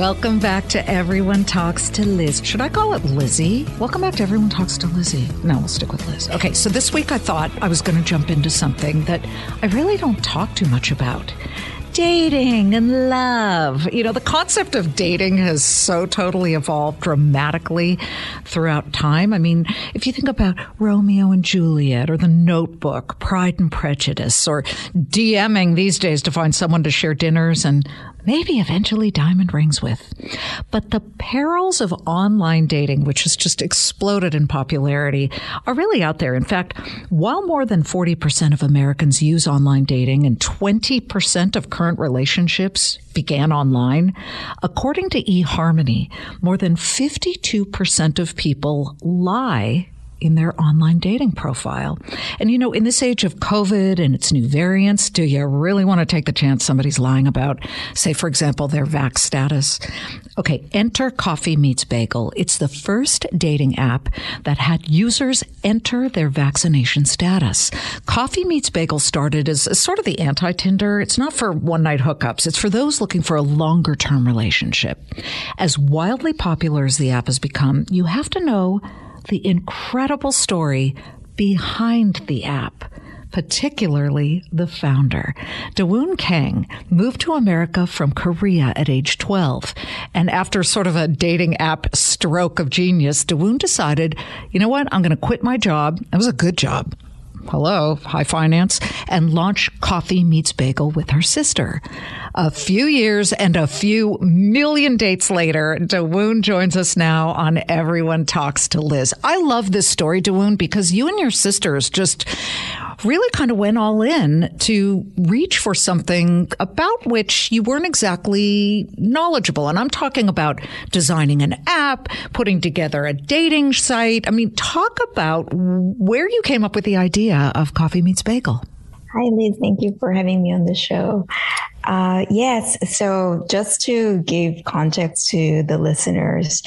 Welcome back to Everyone Talks to Liz. Should I call it Lizzie? Welcome back to Everyone Talks to Lizzie. No, we'll stick with Liz. Okay, so this week I thought I was going to jump into something that I really don't talk too much about dating and love. You know, the concept of dating has so totally evolved dramatically throughout time. I mean, if you think about Romeo and Juliet or The Notebook, Pride and Prejudice, or DMing these days to find someone to share dinners and maybe eventually diamond rings with. But the perils of online dating, which has just exploded in popularity, are really out there. In fact, while more than 40% of Americans use online dating and 20% of current relationships began online, according to eHarmony, more than 52% of people lie in their online dating profile. And you know, in this age of COVID and its new variants, do you really want to take the chance somebody's lying about, say, for example, their vax status? Okay, enter Coffee Meets Bagel. It's the first dating app that had users enter their vaccination status. Coffee Meets Bagel started as, sort of the anti Tinder. It's not for one night hookups, it's for those looking for a longer term relationship. As wildly popular as the app has become, you have to know the incredible story behind the app particularly the founder. Dawoon Kang moved to America from Korea at age 12. And after sort of a dating app stroke of genius, Dawoon decided, you know what? I'm going to quit my job. It was a good job hello, high finance, and launch Coffee Meets Bagel with her sister. A few years and a few million dates later, Dawoon joins us now on Everyone Talks to Liz. I love this story, Dawoon, because you and your sisters just really kind of went all in to reach for something about which you weren't exactly knowledgeable. And I'm talking about designing an app, putting together a dating site. I mean, talk about where you came up with the idea of Coffee Meets Bagel. Hi, Liz. Thank you for having me on the show. Uh, yes. So, just to give context to the listeners,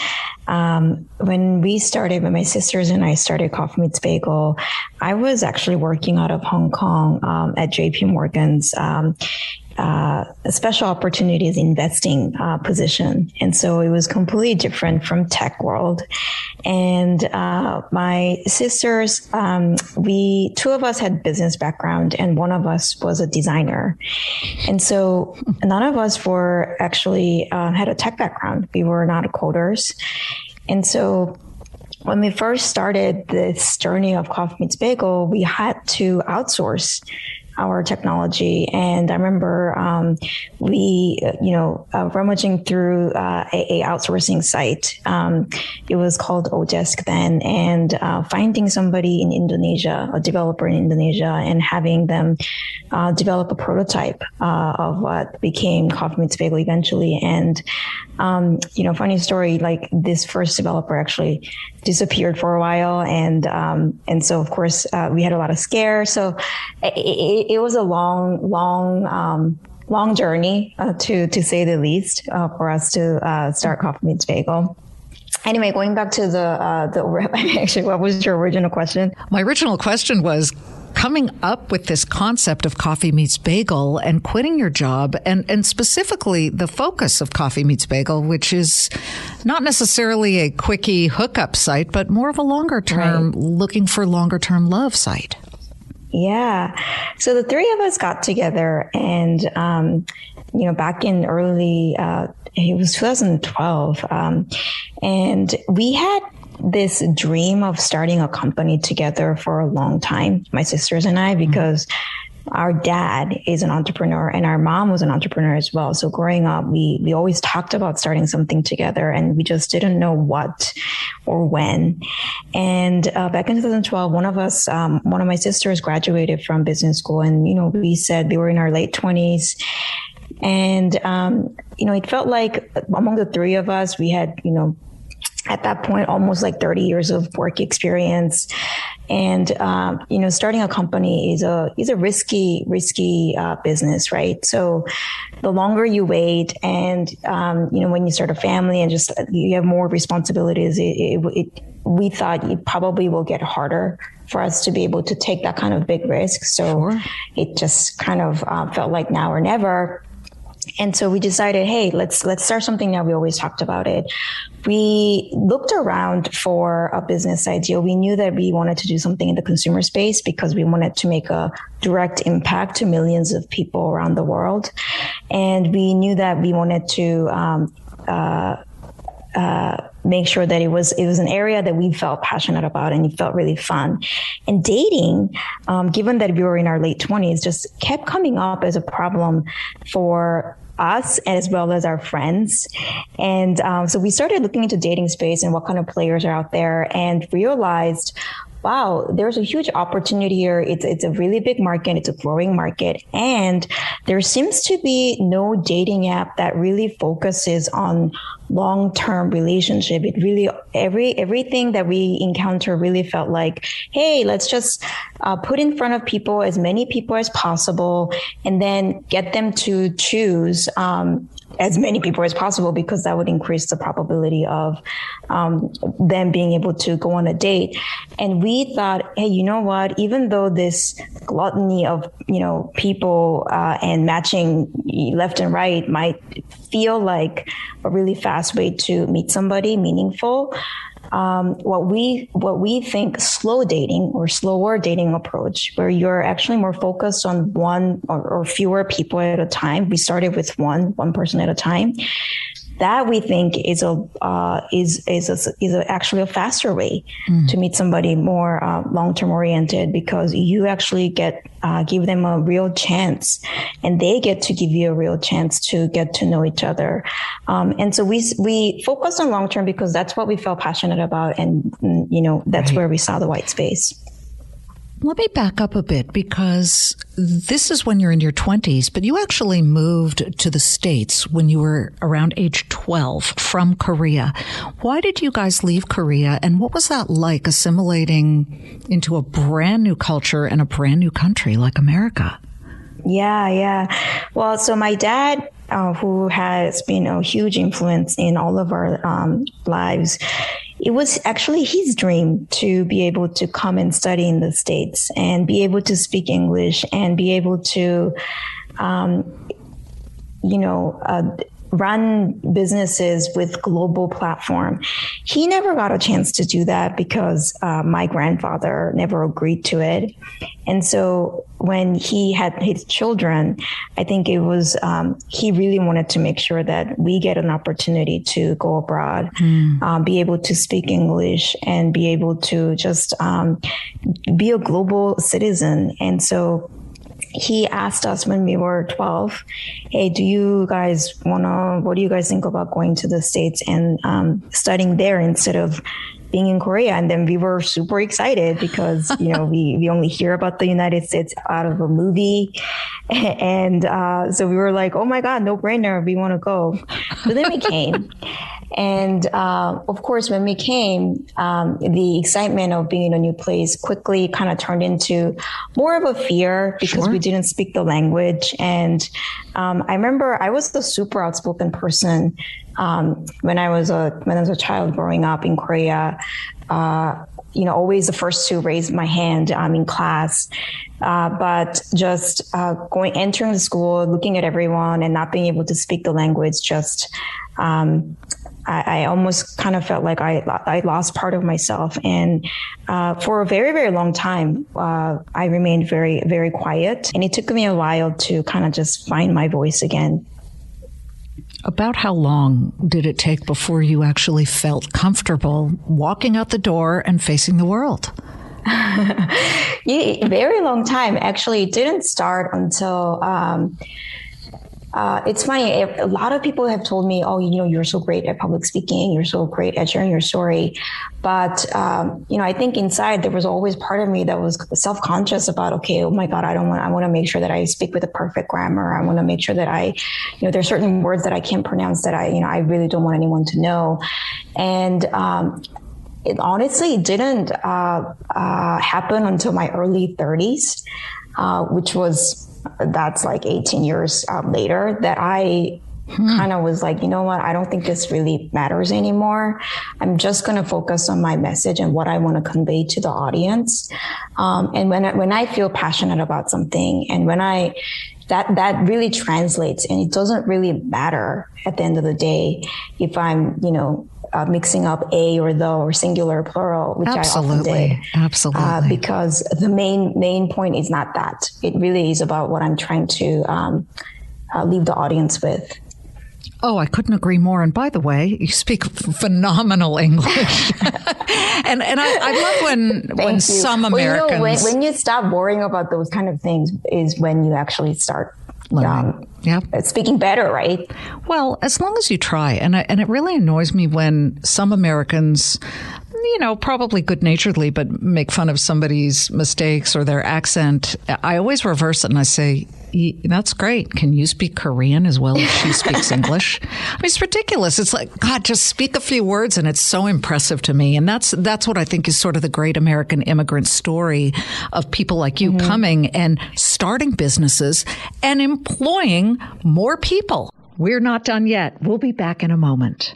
um, when we started, when my sisters and I started Coffee Meets Bagel, I was actually working out of Hong Kong um, at JP Morgan's um, uh, special opportunities investing uh, position. And so it was completely different from tech world. And uh, my sisters, um, we, two of us had business background and one of us was a designer. And so none of us were actually uh, had a tech background. We were not coders. And so when we first started this journey of Coffee Meets Bagel, we had to outsource our technology. And I remember um, we, you know, uh, rummaging through uh, a, a, outsourcing site. Um, it was called Odesk then, and uh, finding somebody in Indonesia, a developer in Indonesia, and having them uh, develop a prototype uh, of what became Coffee Meets Bagel eventually. And um, you know, funny story, like this first developer actually disappeared for a while. And, um, and so of course, uh, we had a lot of scare. So it, it was a long, long, um, long journey, uh, to, to say the least, uh, for us to, uh, start Coffee Meets Bagel. Anyway, going back to the, uh, the, actually, what was your original question? My original question was, coming up with this concept of Coffee Meets Bagel and quitting your job, and, and specifically the focus of Coffee Meets Bagel, which is not necessarily a quickie hookup site, but more of a longer term, right. looking for longer term love site. Yeah. So the three of us got together and, um, you know, back in early, uh, it was 2012. Um, and we had this dream of starting a company together for a long time, my sisters and I, mm-hmm. because mm-hmm. Our dad is an entrepreneur and our mom was an entrepreneur as well. So growing up, we, we always talked about starting something together and we just didn't know what or when. And uh, back in 2012, one of us, um, one of my sisters graduated from business school and, you know, we said we were in our late 20s and, um, you know, it felt like among the three of us, we had, you know, at that point almost like 30 years of work experience and um, you know, starting a company is a is a risky risky uh, business, right? So the longer you wait, and um, you know, when you start a family and just you have more responsibilities, it, it, it we thought it probably will get harder for us to be able to take that kind of big risk. So sure. it just kind of uh, felt like now or never. And so we decided, hey, let's let's start something now. We always talked about it. We looked around for a business idea. We knew that we wanted to do something in the consumer space because we wanted to make a direct impact to millions of people around the world, and we knew that we wanted to um, uh, uh, make sure that it was it was an area that we felt passionate about and it felt really fun. And dating, um, given that we were in our late twenties, just kept coming up as a problem for us as well as our friends. And um, so we started looking into dating space and what kind of players are out there and realized wow, there's a huge opportunity here. It's, it's a really big market. It's a growing market. And there seems to be no dating app that really focuses on long-term relationship. It really, every, everything that we encounter really felt like, Hey, let's just uh, put in front of people as many people as possible and then get them to choose, um, as many people as possible because that would increase the probability of um, them being able to go on a date. And we thought, hey, you know what? Even though this gluttony of you know people uh, and matching left and right might feel like a really fast way to meet somebody meaningful, um, what we what we think slow dating or slower dating approach, where you're actually more focused on one or, or fewer people at a time. We started with one one person at a time that we think is a uh, is is a, is a, actually a faster way mm. to meet somebody more uh, long term oriented because you actually get uh, give them a real chance, and they get to give you a real chance to get to know each other. Um, and so we we focused on long term because that's what we felt passionate about, and you know that's right. where we saw the white space. Let me back up a bit because this is when you're in your 20s, but you actually moved to the States when you were around age 12 from Korea. Why did you guys leave Korea and what was that like assimilating into a brand new culture and a brand new country like America? Yeah, yeah. Well, so my dad, uh, who has been a huge influence in all of our um, lives, it was actually his dream to be able to come and study in the States and be able to speak English and be able to, um, you know, uh, run businesses with global platform. He never got a chance to do that because uh, my grandfather never agreed to it. And so when he had his children, I think it was, um, he really wanted to make sure that we get an opportunity to go abroad, mm. um, be able to speak English and be able to just um, be a global citizen. And so he asked us when we were 12 hey do you guys want to what do you guys think about going to the states and um, studying there instead of being in korea? And then we were super excited because you know we, we only hear about the united states out of a movie. And uh, so we were like oh my god no brainer we want to go. So then we came and uh, of course, when we came, um, the excitement of being in a new place quickly kind of turned into more of a fear because sure. we didn't speak the language. And um, I remember I was the super outspoken person um, when I was a when I was a child growing up in Korea. Uh, you know, always the first to raise my hand um, in class. Uh, but just uh, going, entering the school, looking at everyone, and not being able to speak the language just um, I, I, almost kind of felt like I, I lost part of myself. And uh, for a very, very long time, uh, I remained very, very quiet. And it took me a while to kind of just find my voice again. About how long did it take before you actually felt comfortable walking out the door and facing the world? yeah, very long time. Actually, it didn't start until. Um, uh, it's funny. A lot of people have told me, "Oh, you know, you're so great at public speaking. You're so great at sharing your story." But um, you know, I think inside there was always part of me that was self-conscious about, "Okay, oh my God, I don't want. I want to make sure that I speak with the perfect grammar. I want to make sure that I, you know, there's certain words that I can't pronounce that I, you know, I really don't want anyone to know." And um, it honestly didn't uh, uh, happen until my early 30s, uh, which was that's like 18 years uh, later that I hmm. kind of was like, you know what? I don't think this really matters anymore. I'm just going to focus on my message and what I want to convey to the audience. Um, and when I, when I feel passionate about something, and when I that that really translates, and it doesn't really matter at the end of the day if I'm, you know, uh, mixing up a or the or singular or plural, which Absolutely. I often did. Absolutely. Uh, because the main main point is not that. It really is about what I'm trying to um, uh, leave the audience with. Oh, I couldn't agree more. And by the way, you speak phenomenal English. and and I, I love when when you. some Americans well, you know, when, when, you stop worrying about those kind of things is when you actually start um, yeah. speaking better, right? Well, as long as you try. And, I, and it really annoys me when some Americans, you know, probably good naturedly, but make fun of somebody's mistakes or their accent. I always reverse it and I say, that's great. Can you speak Korean as well as she speaks English? I mean, it's ridiculous. It's like, God, just speak a few words and it's so impressive to me. And that's, that's what I think is sort of the great American immigrant story of people like you mm-hmm. coming and starting businesses and employing more people. We're not done yet. We'll be back in a moment.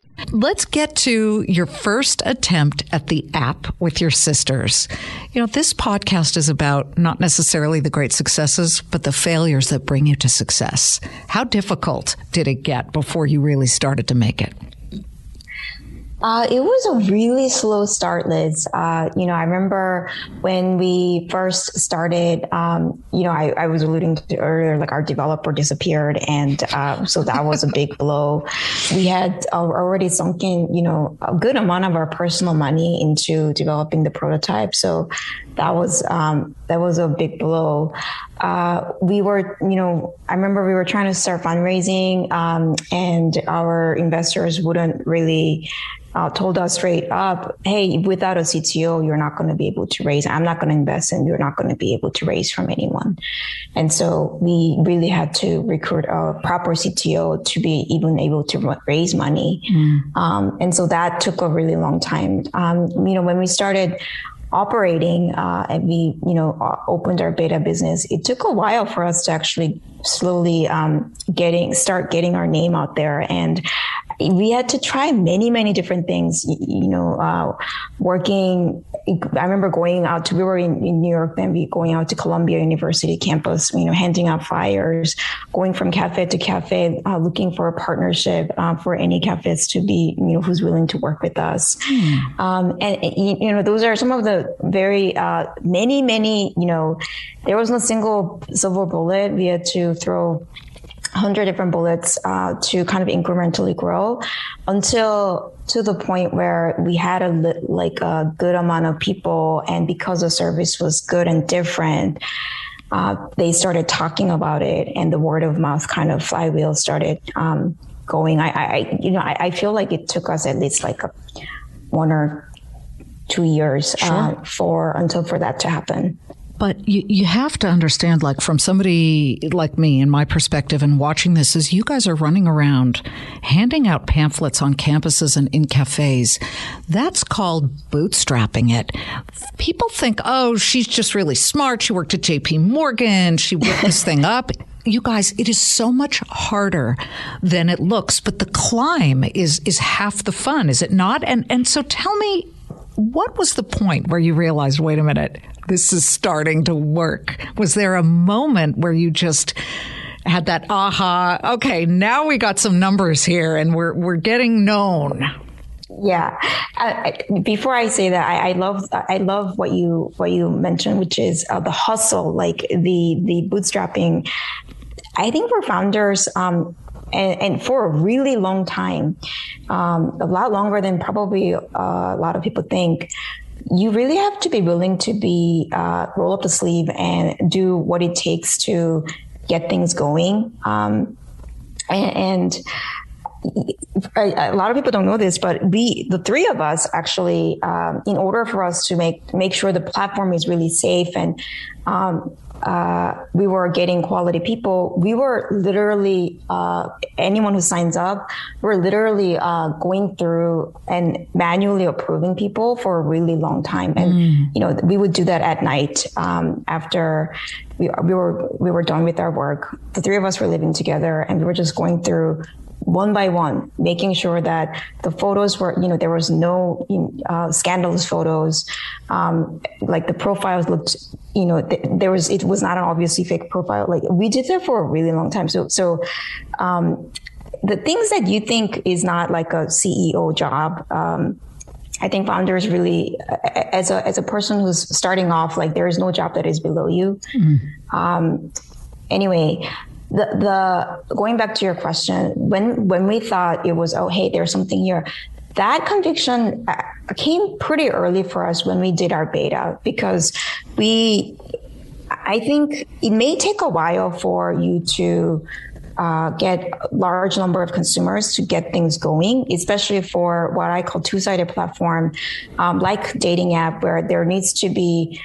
Let's get to your first attempt at the app with your sisters. You know, this podcast is about not necessarily the great successes, but the failures that bring you to success. How difficult did it get before you really started to make it? Uh, it was a really slow start, Liz. Uh, you know, I remember when we first started, um, you know, I, I, was alluding to earlier, like our developer disappeared. And uh, so that was a big blow. We had already sunk in, you know, a good amount of our personal money into developing the prototype. So that was, um, that was a big blow. Uh, we were, you know, I remember we were trying to start fundraising, um, and our investors wouldn't really uh, told us straight up, hey, without a CTO, you're not going to be able to raise. I'm not going to invest and you're not going to be able to raise from anyone. And so we really had to recruit a proper CTO to be even able to raise money. Mm. Um, and so that took a really long time. Um, you know, when we started operating uh, and we you know opened our beta business it took a while for us to actually slowly um, getting start getting our name out there and we had to try many, many different things. You, know, uh, working. I remember going out to. We were in, in, New York then. We going out to Columbia University campus. You know, handing out flyers, going from cafe to cafe, uh, looking for a partnership uh, for any cafes to be. You know, who's willing to work with us. Hmm. Um, and you know, those are some of the very uh, many, many. You know, there was no single silver bullet. We had to throw 100 different bullets uh, to kind of incrementally grow until to the point where we had a like a good amount of people and because the service was good and different uh, they started talking about it and the word of mouth kind of flywheel started um, going I, I, you know I, I, feel like it took us at least like a, one or two years uh, sure. uh, for until for that to happen but you, you have to understand, like from somebody like me, in my perspective, and watching this, is you guys are running around handing out pamphlets on campuses and in cafes. That's called bootstrapping it. People think, oh, she's just really smart. She worked at J.P. Morgan. She whipped this thing up you guys, it is so much harder than it looks, but the climb is is half the fun, is it not? And and so tell me what was the point where you realized, wait a minute, this is starting to work? Was there a moment where you just had that aha, okay, now we got some numbers here and we're, we're getting known? Yeah. I, before I say that, I, I, love I love what you what you mentioned, which is uh, the hustle, like the the bootstrapping. I think for founders, um, and, and, for a really long time, um, a lot longer than probably uh, a lot of people think. You really have to be willing to be uh, roll up the sleeve and do what it takes to get things going. Um, and, and a lot of people don't know this, but we, the three of us, actually, um, in order for us to make make sure the platform is really safe and um, uh, we were getting quality people, we were literally uh, anyone who signs up, we're literally uh, going through and manually approving people for a really long time, and mm. you know we would do that at night um, after we, we were we were done with our work. The three of us were living together, and we were just going through one by one, making sure that the photos were, you know, there was no uh, scandalous photos. Um, like the profiles looked, you know, th- there was, it was not an obviously fake profile. Like we did that for a really long time. So, so, um, the things that you think is not like a CEO job, um, I think founders really, as a as a person who's starting off, like there is no job that is below you. Mm. Um, anyway, the, the going back to your question, when when we thought it was, oh hey, there's something here, that conviction uh, came pretty early for us when we did our beta because we I think it may take a while for you to uh, get a large number of consumers to get things going, especially for what I call two-sided platform, um, like dating app, where there needs to be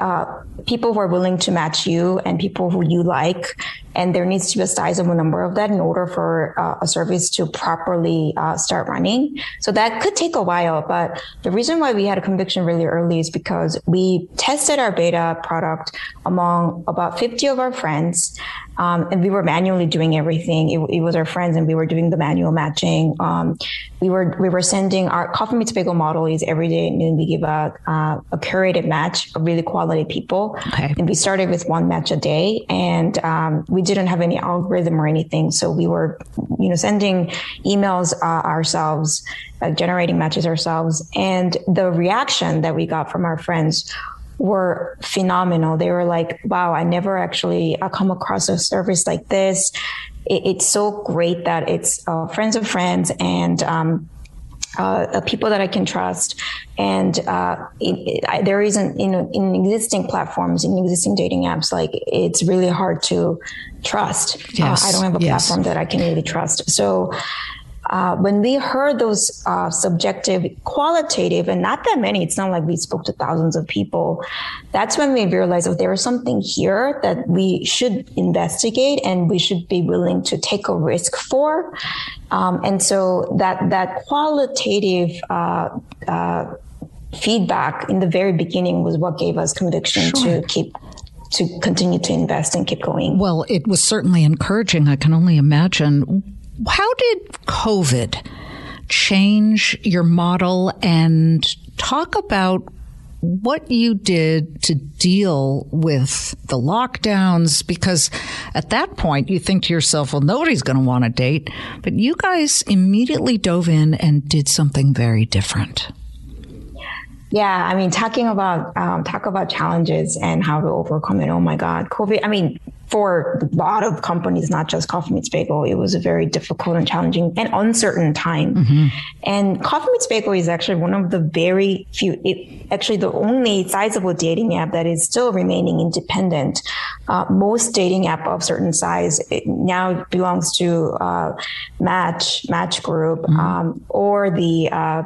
uh, people who are willing to match you and people who you like and there needs to be a sizable number of that in order for uh, a service to properly uh, start running. So that could take a while, but the reason why we had a conviction really early is because we tested our beta product among about 50 of our friends. Um, and we were manually doing everything. It, it, was our friends, and we were doing the manual matching. Um, we were we were sending our coffee meets bagel model is every day at noon. We give a uh, a curated match of really quality people, okay. and we started with one match a day. And um, we didn't have any algorithm or anything, so we were you know sending emails uh, ourselves, uh, generating matches ourselves, and the reaction that we got from our friends were phenomenal. They were like, wow, I never actually I come across a service like this. It, it's so great that it's uh, friends of friends and um, uh, people that I can trust. And uh, it, it, I, there isn't, you know, in existing platforms, in existing dating apps, like it's really hard to trust. Yes. Uh, I don't have a yes. platform that I can really trust. So uh, when we heard those uh, subjective, qualitative, and not that many, it's not like we spoke to thousands of people. That's when we realized that there is something here that we should investigate and we should be willing to take a risk for. Um, and so that that qualitative uh, uh feedback in the very beginning was what gave us conviction sure. to keep to continue to invest and keep going. Well, it was certainly encouraging. I can only imagine how did COVID change your model and talk about what you did to deal with the lockdowns because at that point you think to yourself well nobody's going to want to date but you guys immediately dove in and did something very different yeah, I mean, talking about um, talk about challenges and how to overcome it. Oh my God, COVID. I mean, for a lot of companies, not just Coffee Meets Bagel, it was a very difficult and challenging and uncertain time. Mm-hmm. And Coffee Meets Bagel is actually one of the very few, it, actually the only sizable dating app that is still remaining independent. Uh, most dating app of certain size now belongs to uh, Match, Match Group, mm-hmm. um, or the uh,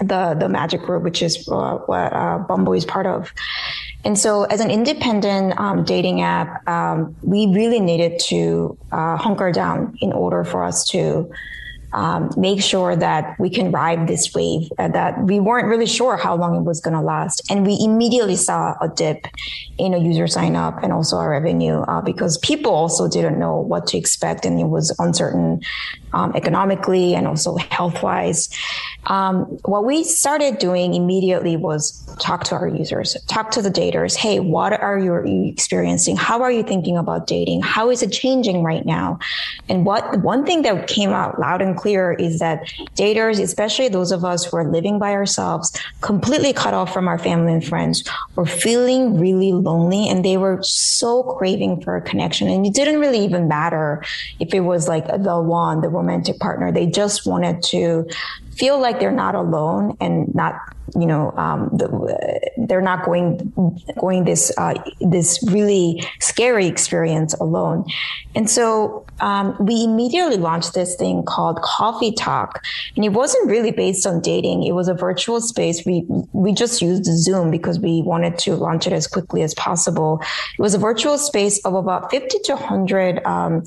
the the Magic Group, which is uh, what uh, Bumble is part of. And so, as an independent um, dating app, um, we really needed to uh, hunker down in order for us to um, make sure that we can ride this wave uh, that we weren't really sure how long it was going to last. And we immediately saw a dip in a user sign up and also our revenue uh, because people also didn't know what to expect and it was uncertain um, economically and also health wise. um, what we started doing immediately was talk to our users, talk to the daters. Hey, what are you experiencing? How are you thinking about dating? How is it changing right now? And what one thing that came out loud and clear is that daters, especially those of us who are living by ourselves, completely cut off from our family and friends, were feeling really lonely and they were so craving for a connection. And it didn't really even matter if it was like the one, the romantic partner. They just wanted to feel like they're not alone and not you know um, the, they're not going going this uh, this really scary experience alone. And so um, we immediately launched this thing called coffee talk. And it wasn't really based on dating. It was a virtual space. We we just used zoom because we wanted to launch it as quickly as possible. It was a virtual space of about 50 to 100 um,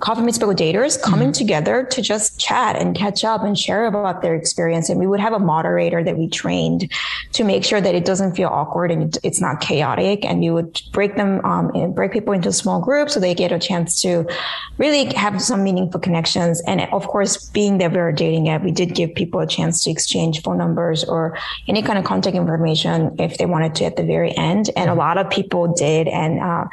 Coffee Meets Bagel daters coming mm-hmm. together to just chat and catch up and share about their experience. And we would have a moderator that we trained to make sure that it doesn't feel awkward and it's not chaotic. And we would break them um, and break people into small groups so they get a chance to really have some meaningful connections. And of course, being that we're a dating app, we did give people a chance to exchange phone numbers or any kind of contact information if they wanted to at the very end. And a mm-hmm. lot of people did. And uh,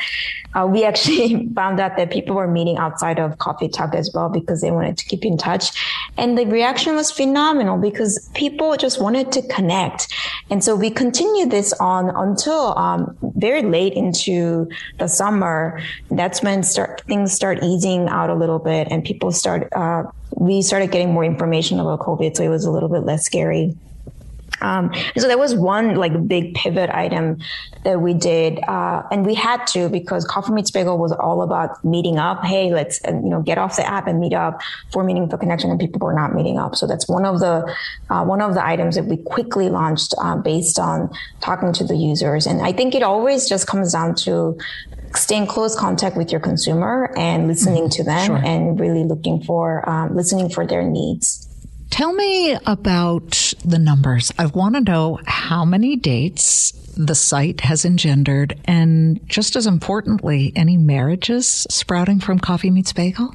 uh, we actually found out that people were meeting outside of Coffee Talk as well because they wanted to keep in touch. And the reaction was phenomenal because people just wanted to connect. And so we continued this on until um, very late into the summer. That's when start, things start easing out a little bit and people start, uh, we started getting more information about COVID. So it was a little bit less scary. Um, so there was one like big pivot item that we did, uh, and we had to because Coffee Meets Bagel was all about meeting up. Hey, let's uh, you know get off the app and meet up for meaningful connection, and people were not meeting up. So that's one of the uh, one of the items that we quickly launched uh, based on talking to the users. And I think it always just comes down to stay in close contact with your consumer and listening mm-hmm. to them sure. and really looking for um, listening for their needs. Tell me about the numbers. I want to know how many dates the site has engendered, and just as importantly, any marriages sprouting from Coffee Meets Bagel?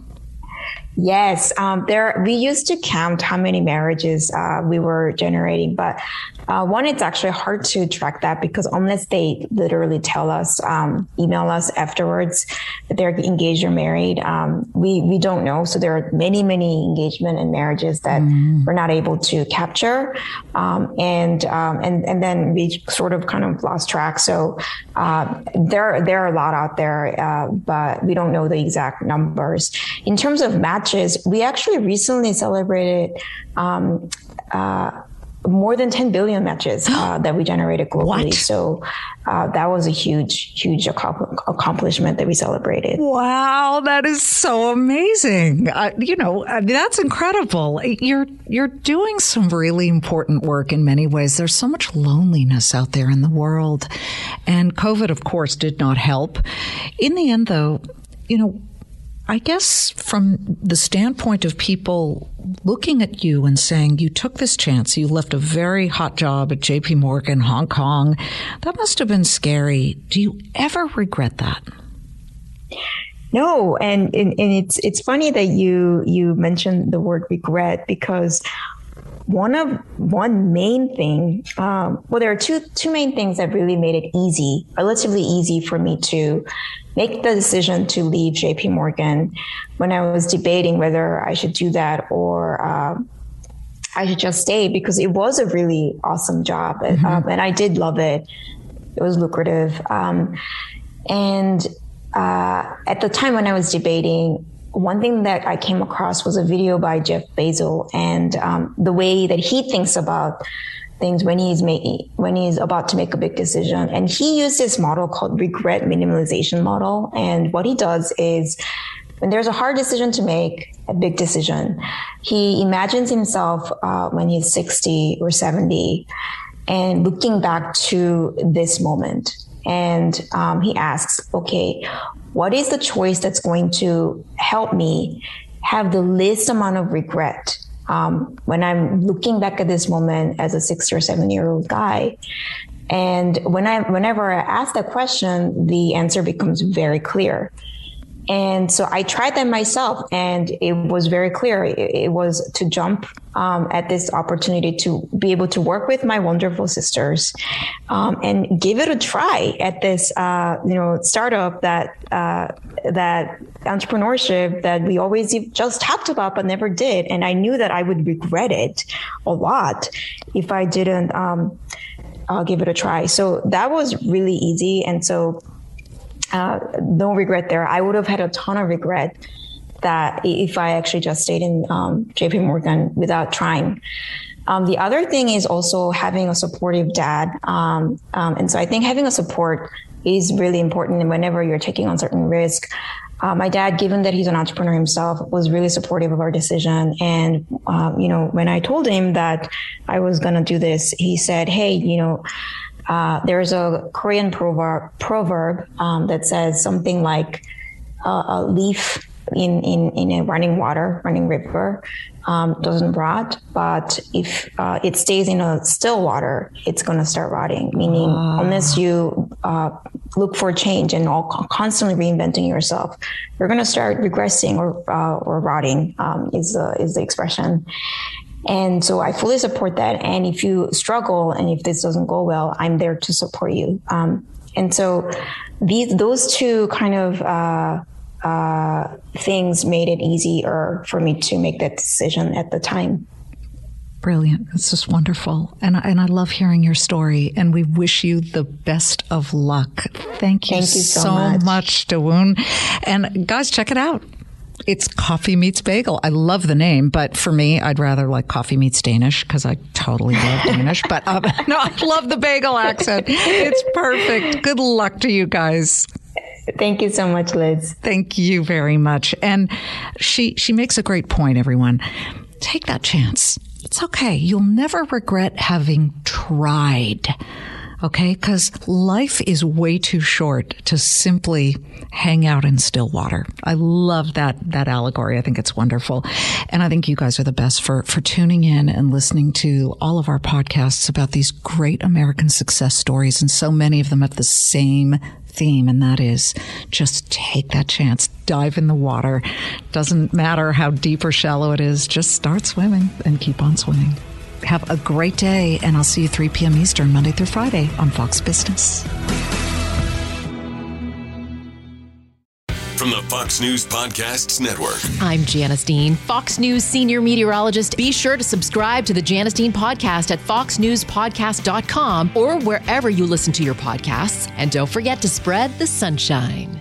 Yes, um, there. We used to count how many marriages uh, we were generating, but uh, one, it's actually hard to track that because unless they literally tell us, um, email us afterwards that they're engaged or married, um, we we don't know. So there are many many engagement and marriages that mm. we're not able to capture, um, and um, and and then we sort of kind of lost track. So uh, there there are a lot out there, uh, but we don't know the exact numbers. In terms of matches, we actually recently celebrated. Um, uh, more than 10 billion matches uh, that we generated globally. What? So uh, that was a huge, huge accomplishment that we celebrated. Wow, that is so amazing! Uh, you know, that's incredible. You're you're doing some really important work in many ways. There's so much loneliness out there in the world, and COVID, of course, did not help. In the end, though, you know I guess from the standpoint of people looking at you and saying you took this chance, you left a very hot job at JP Morgan, Hong Kong, that must have been scary. Do you ever regret that? No, and, and, it's it's funny that you you mentioned the word regret because one of one main thing um, well there are two two main things that really made it easy relatively easy for me to make the decision to leave JP Morgan when I was debating whether I should do that or uh, I should just stay because it was a really awesome job mm-hmm. um, and I did love it. It was lucrative. Um, and uh, at the time when I was debating, one thing that I came across was a video by Jeff Bezos and um, the way that he thinks about things when he's making when he's about to make a big decision. And he used this model called regret minimalization model. And what he does is when there's a hard decision to make a big decision he imagines himself uh, when he's 60 or 70 and looking back to this moment. And um, he asks okay what is the choice that's going to help me have the least amount of regret um, when I'm looking back at this moment as a six or seven year old guy. And when I, whenever I ask that question, the answer becomes very clear. And so I tried them myself, and it was very clear. It, was to jump um, at this opportunity to be able to work with my wonderful sisters um, and give it a try at this, uh, you know, startup that uh, that entrepreneurship that we always just talked about but never did. And I knew that I would regret it a lot if I didn't um, uh, give it a try. So that was really easy, and so uh, no regret there. I would have had a ton of regret that if I actually just stayed in um, JP Morgan without trying. Um, the other thing is also having a supportive dad. Um, um and so I think having a support is really important. Whenever you're taking on certain risk, uh, my dad, given that he's an entrepreneur himself, was really supportive of our decision. And, uh, you know, when I told him that I was going to do this, he said, Hey, you know, uh, there's a Korean proverb, proverb um, that says something like uh, a leaf in, in, in a running water, running river, um, doesn't rot. But if uh, it stays in a still water, it's going to start rotting. Meaning, ah. unless you uh, look for change and all constantly reinventing yourself, you're going to start regressing or uh, or rotting. Um, is the is the expression. And so I fully support that. And if you struggle and if this doesn't go well, I'm there to support you. Um, and so these, those two kind of, uh, uh, things made it easier for me to make that decision at the time. Brilliant. It's just wonderful. And, and I love hearing your story. And we wish you the best of luck. Thank you, Thank you so, so much, much Dawoon. And guys, check it out it's coffee meets bagel. I love the name, but for me, I'd rather like coffee meets Danish because I totally love Danish. But um, no, I love the bagel accent. It's perfect. Good luck to you guys. Thank you so much, Liz. Thank you very much. And she she makes a great point. Everyone, take that chance. It's okay. You'll never regret having tried. Okay. Cause life is way too short to simply hang out in still water. I love that, that allegory. I think it's wonderful. And I think you guys are the best for, for tuning in and listening to all of our podcasts about these great American success stories. And so many of them have the same theme, and that is just take that chance, dive in the water. Doesn't matter how deep or shallow it is, just start swimming and keep on swimming. Have a great day, and I'll see you 3 p.m. Eastern, Monday through Friday on Fox Business. From the Fox News Podcasts Network. I'm Janice Dean, Fox News senior meteorologist. Be sure to subscribe to the Janice Dean podcast at foxnewspodcast.com or wherever you listen to your podcasts. And don't forget to spread the sunshine.